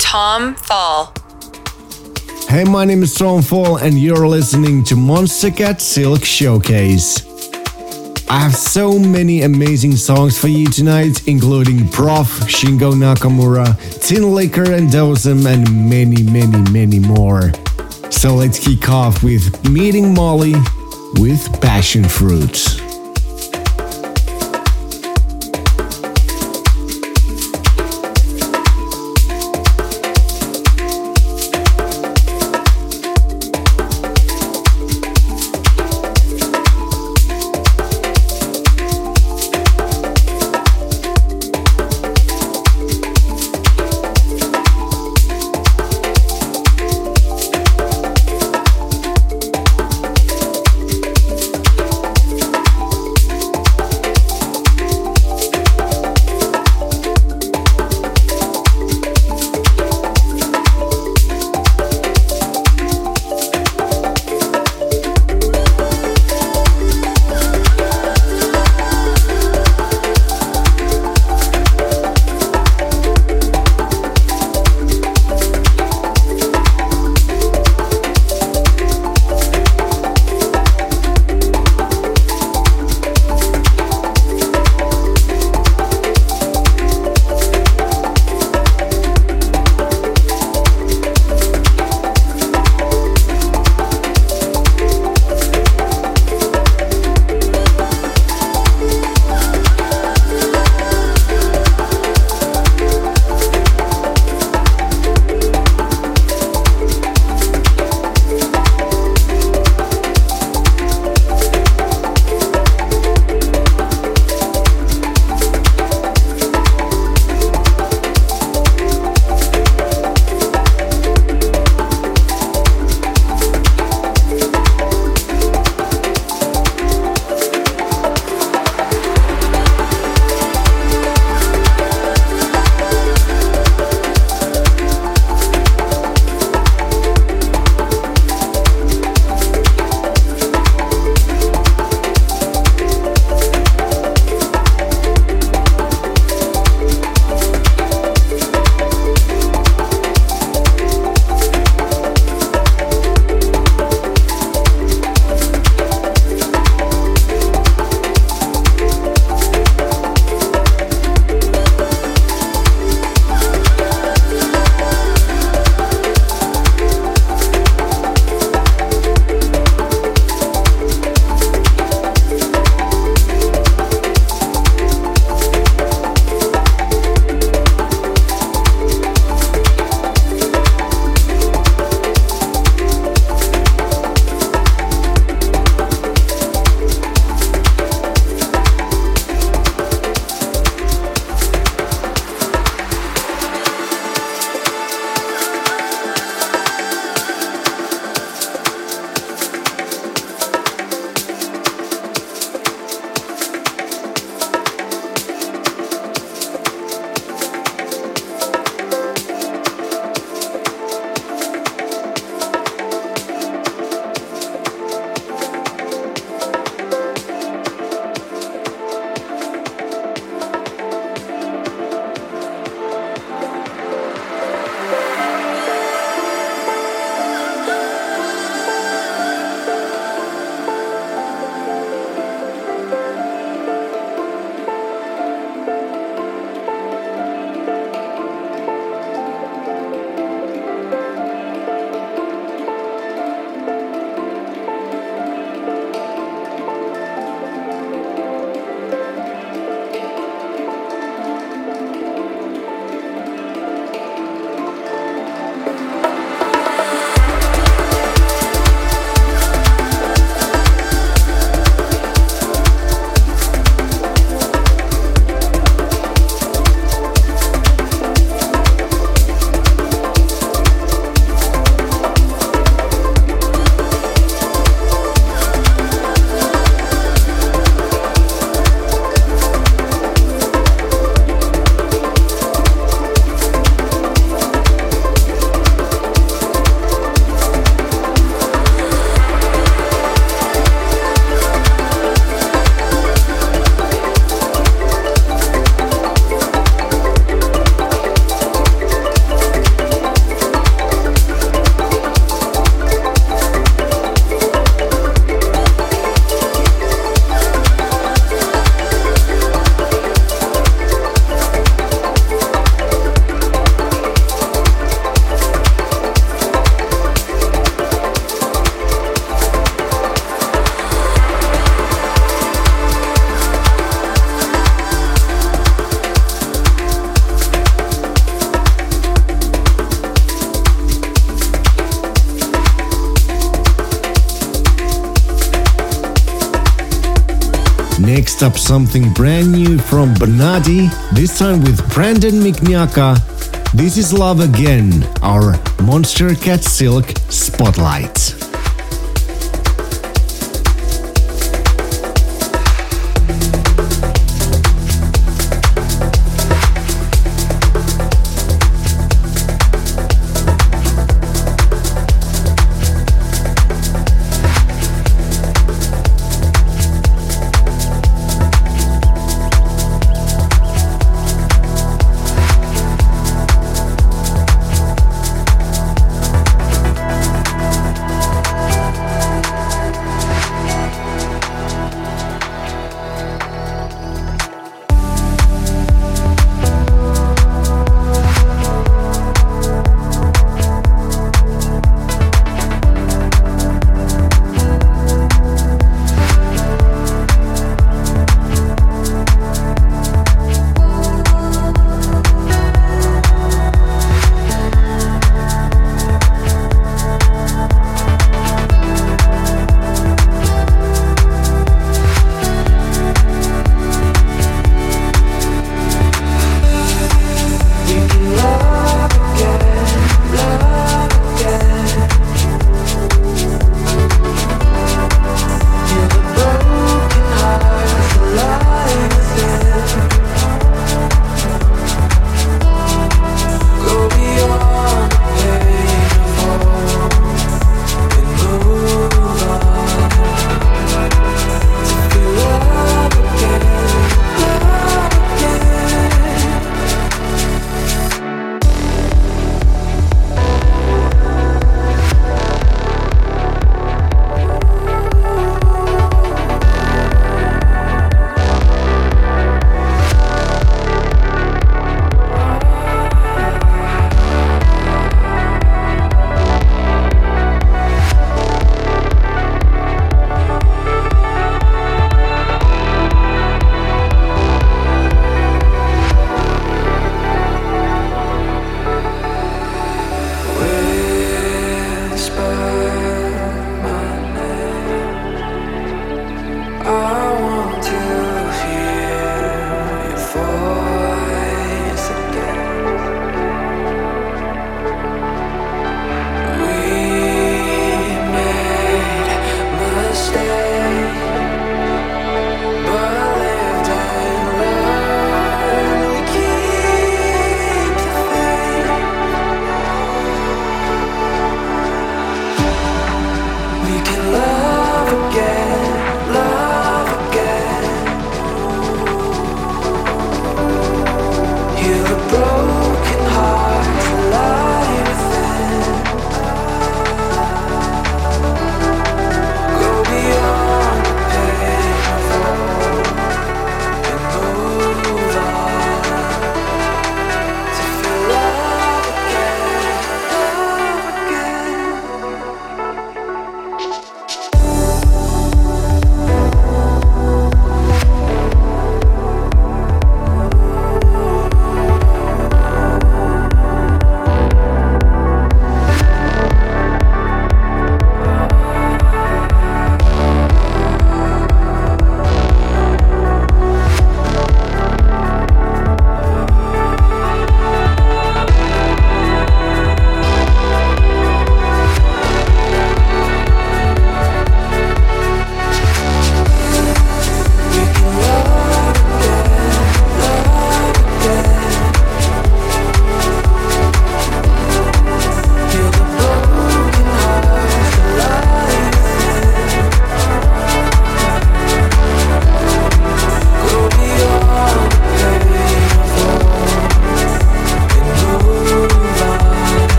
Tom Fall. Hey, my name is Tom Fall, and you're listening to Monstercat Silk Showcase. I have so many amazing songs for you tonight, including PROFF, Shingo Nakamura, Tinlicker and Dosem, and many, many, many more. So let's kick off with Meeting Molly with Passion Fruits. Next up, something brand new from Bonatti, this time with Brandon Mignacca. This is Love Again, our Monstercat Silk Spotlight.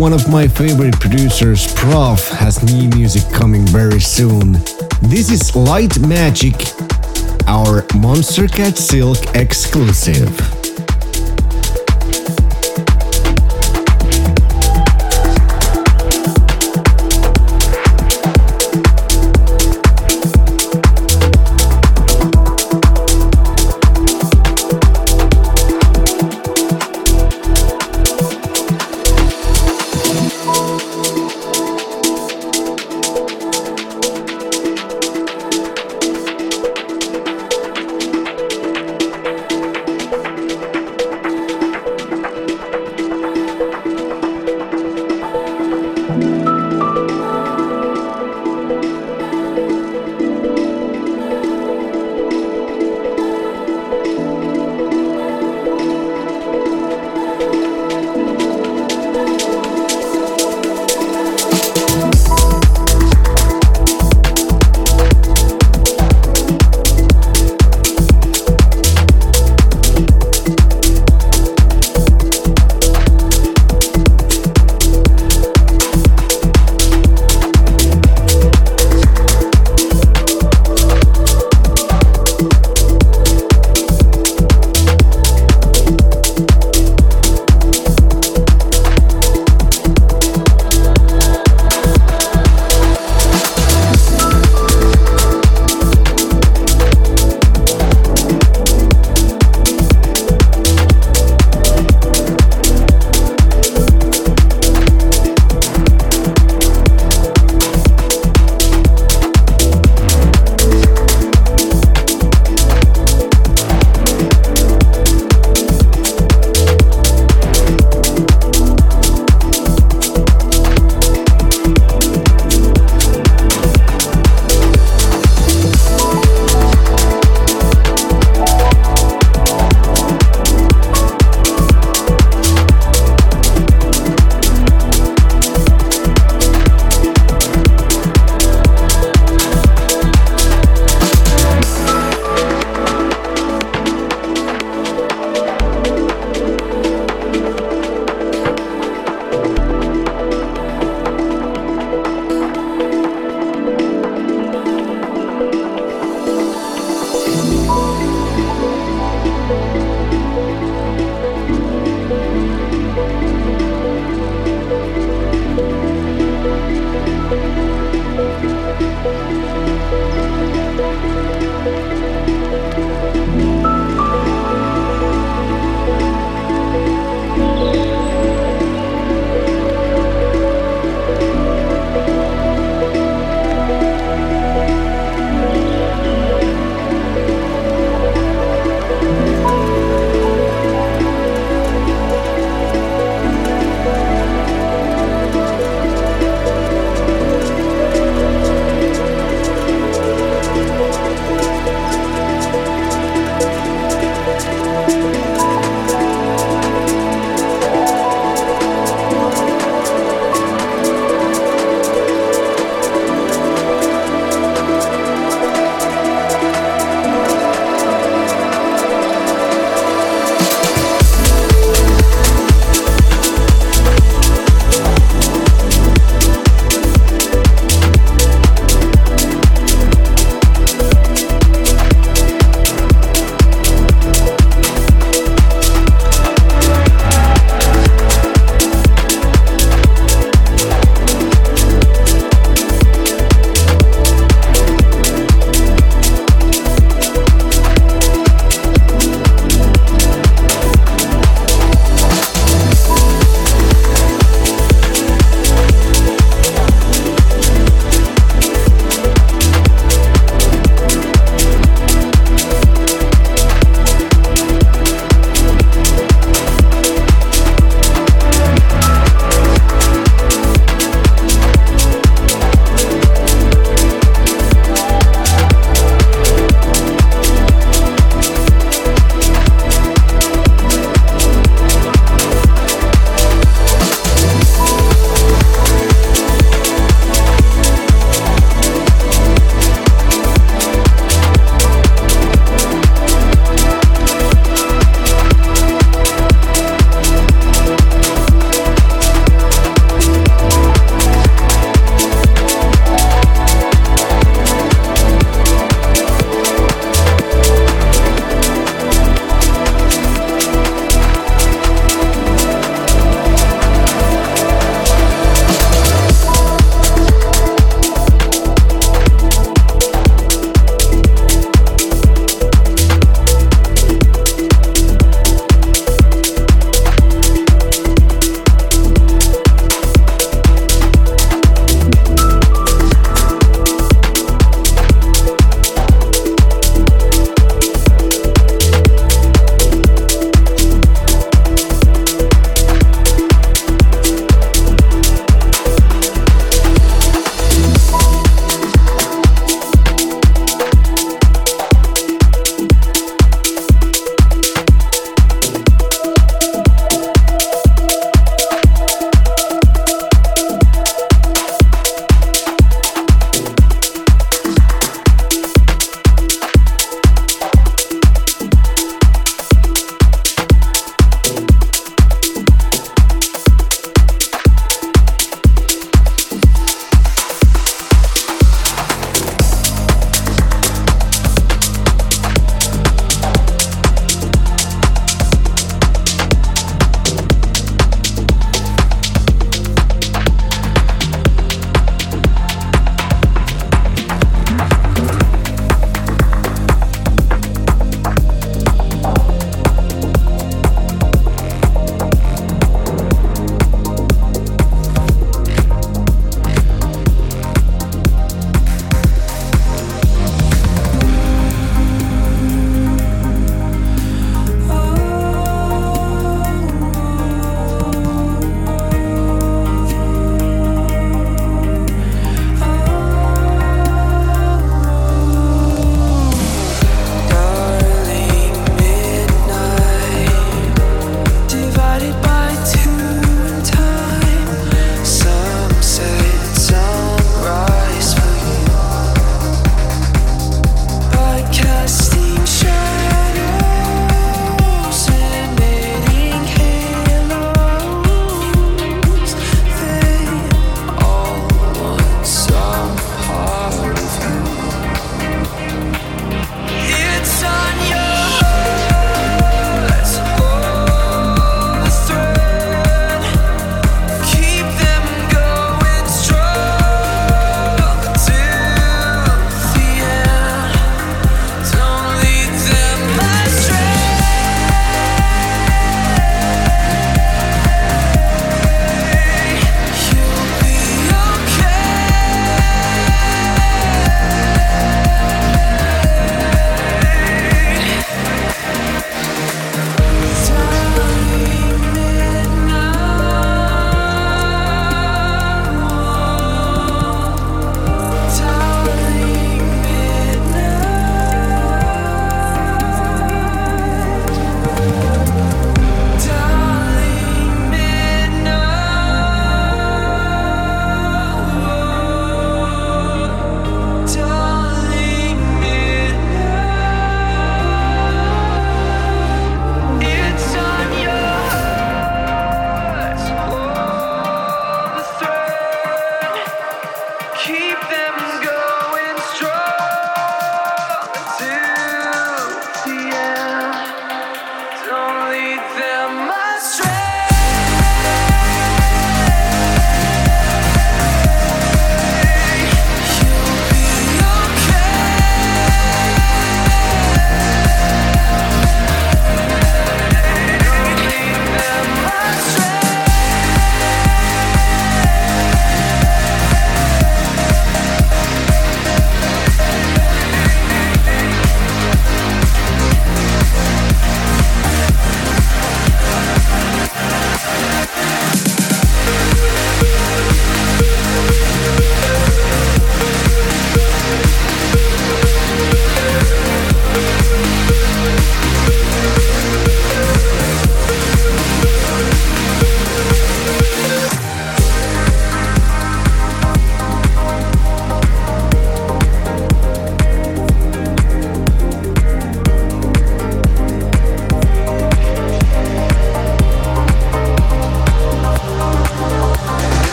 One of my favorite producers, PROFF, has new music coming very soon. This is Light Magic, our Monstercat Silk exclusive.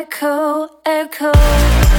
echo, echo.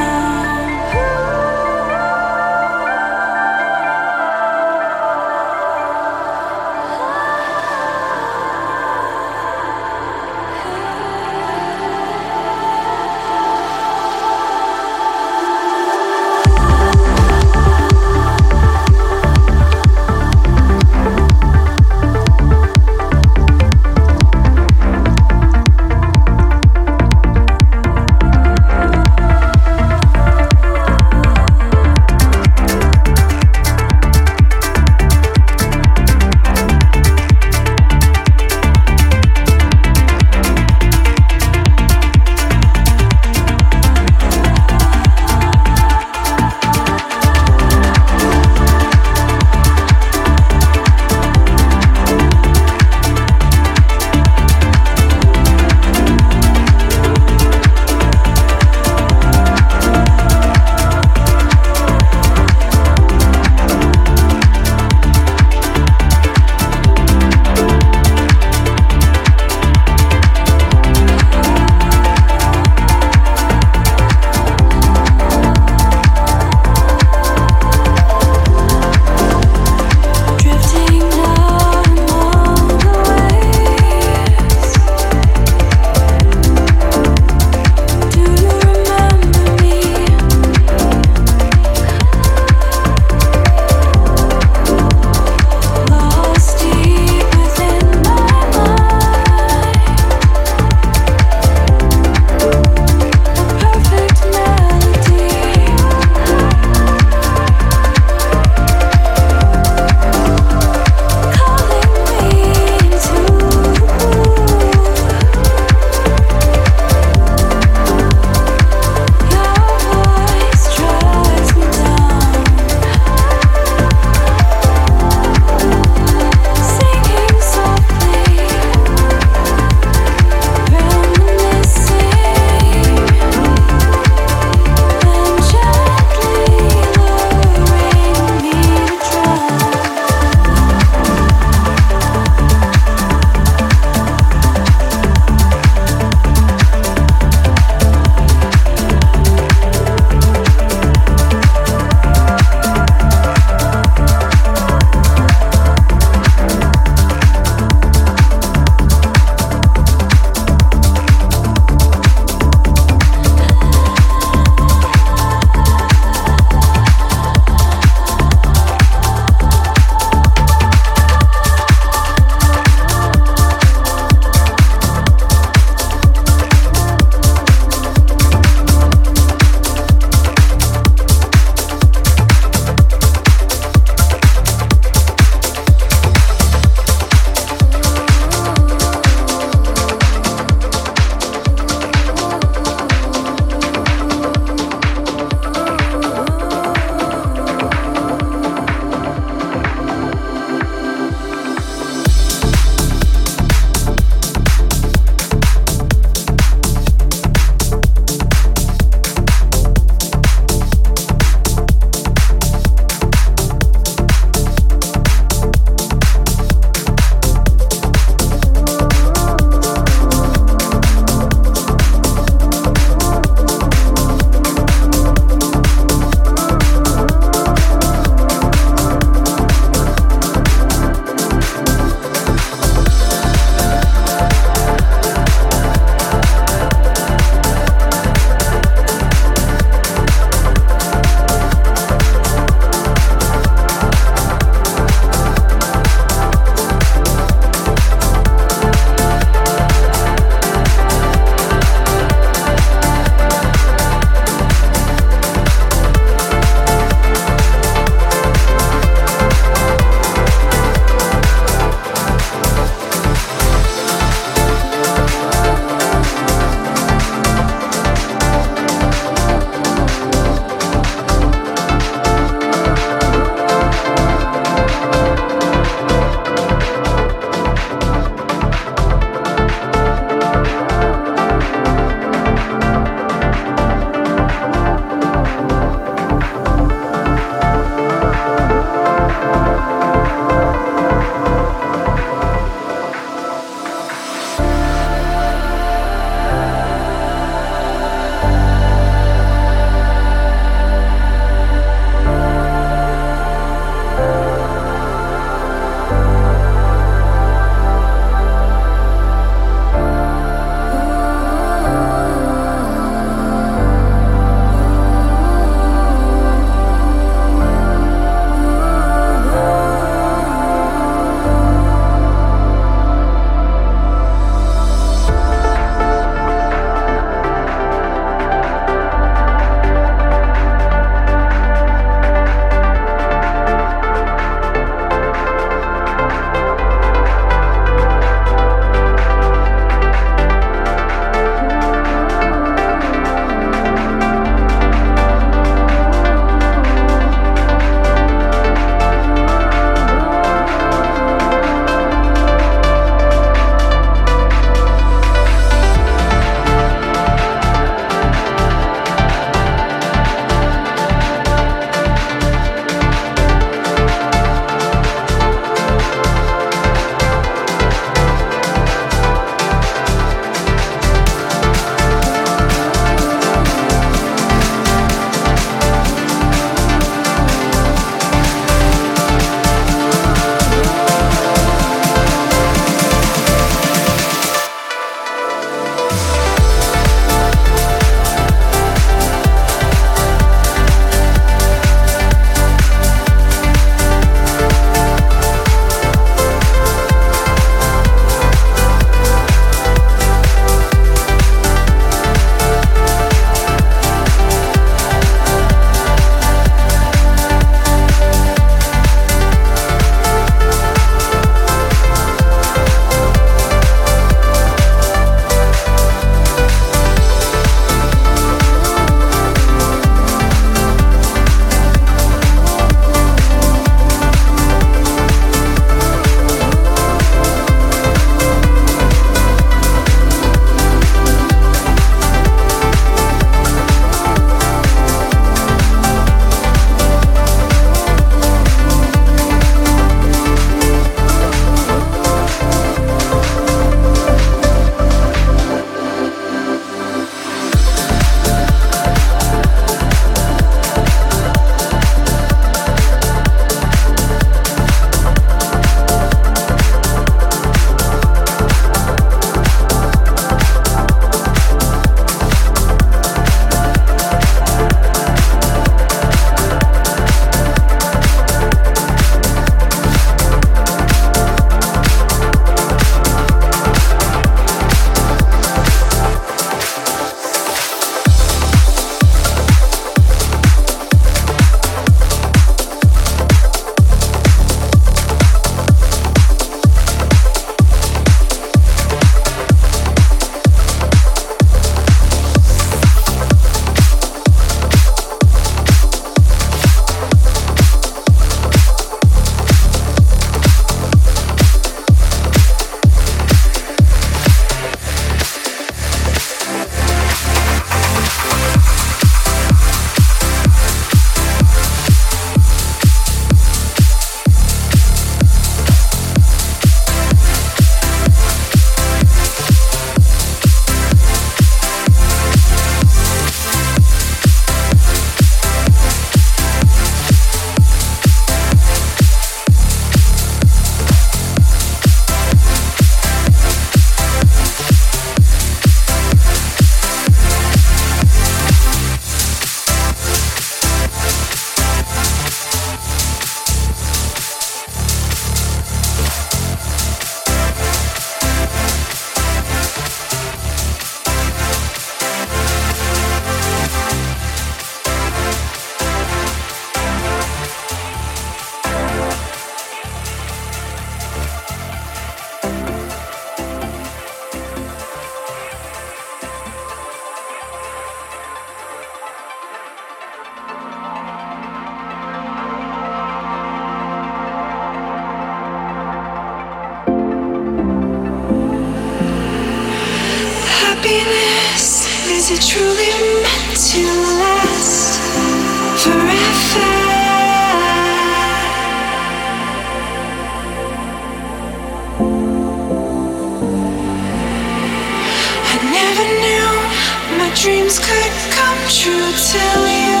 dreams could come true till you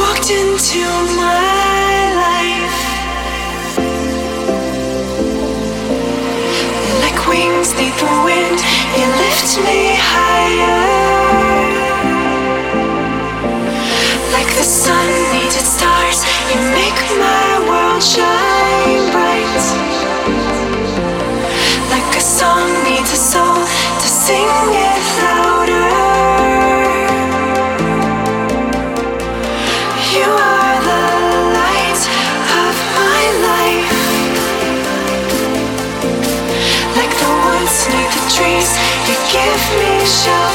walked into my life. Like wings need the wind, you lift me higher. Like the sun needed stars, you make my world shine. show.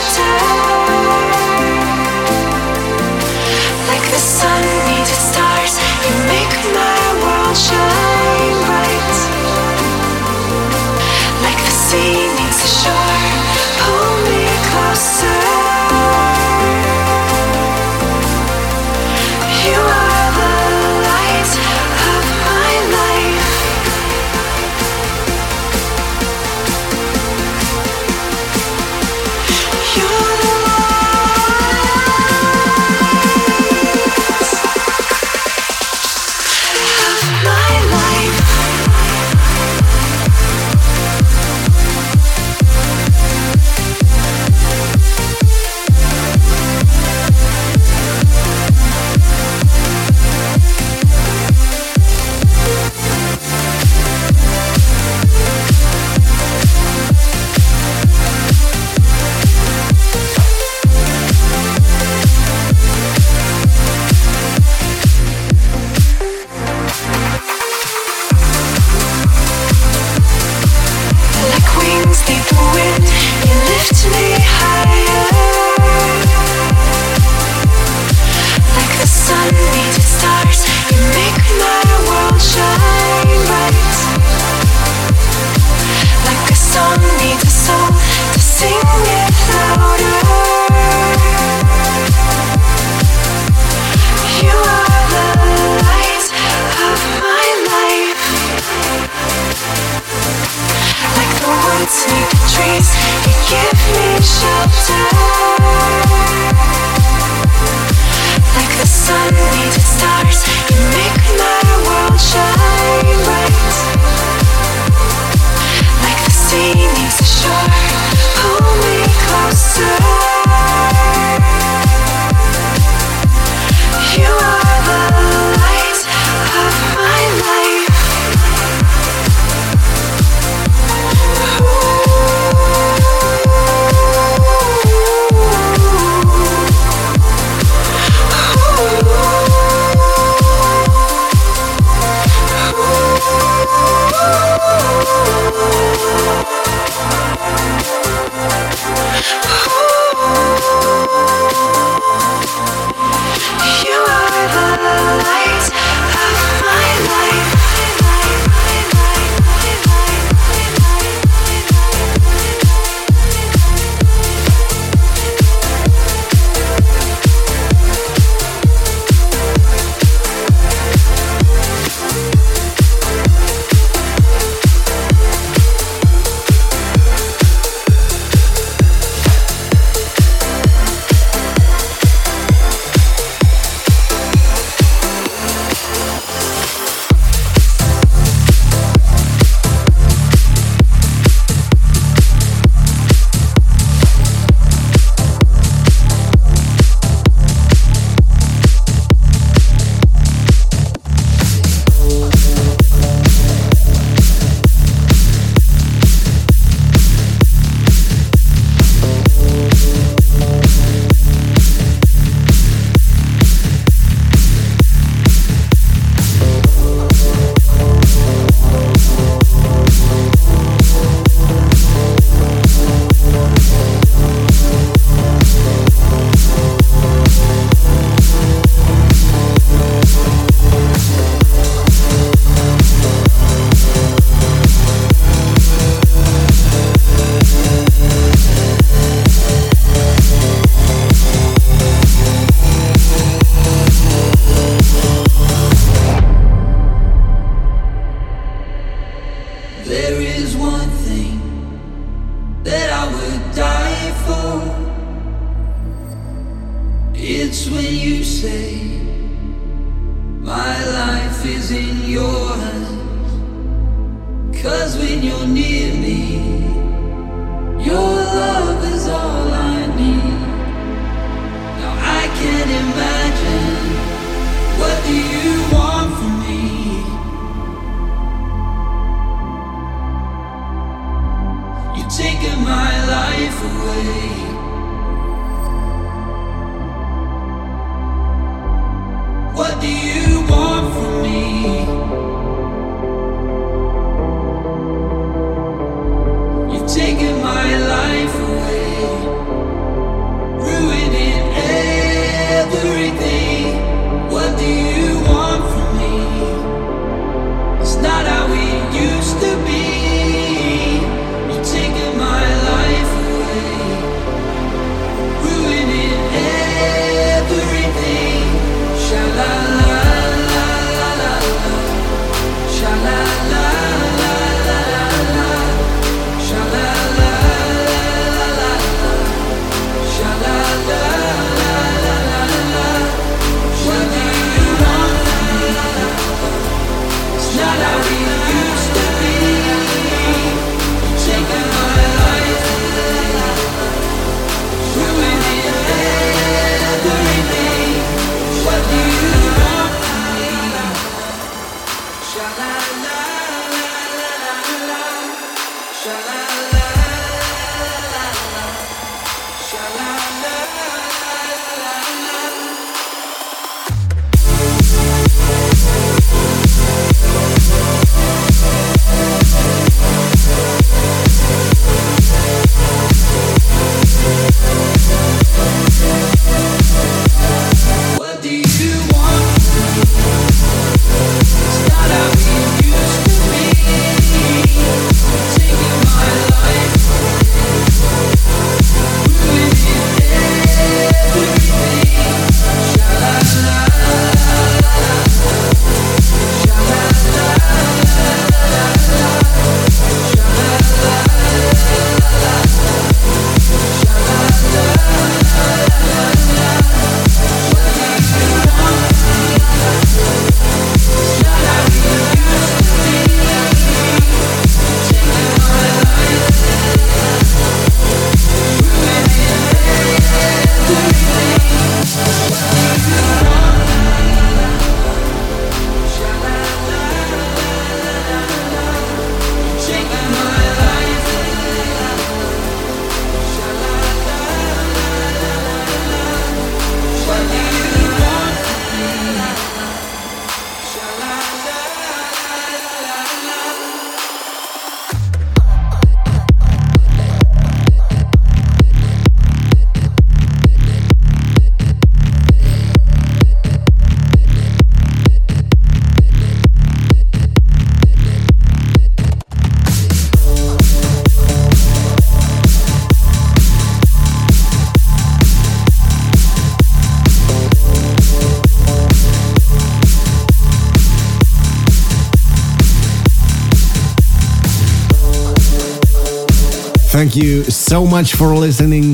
Thank you so much for listening.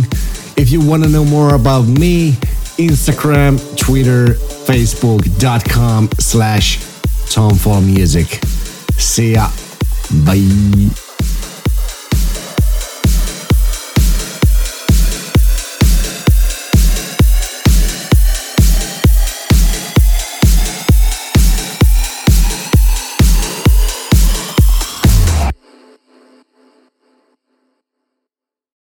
If you want to know more about me, Instagram, Twitter, Facebook.com slash Tom Fall Music. See ya. Bye.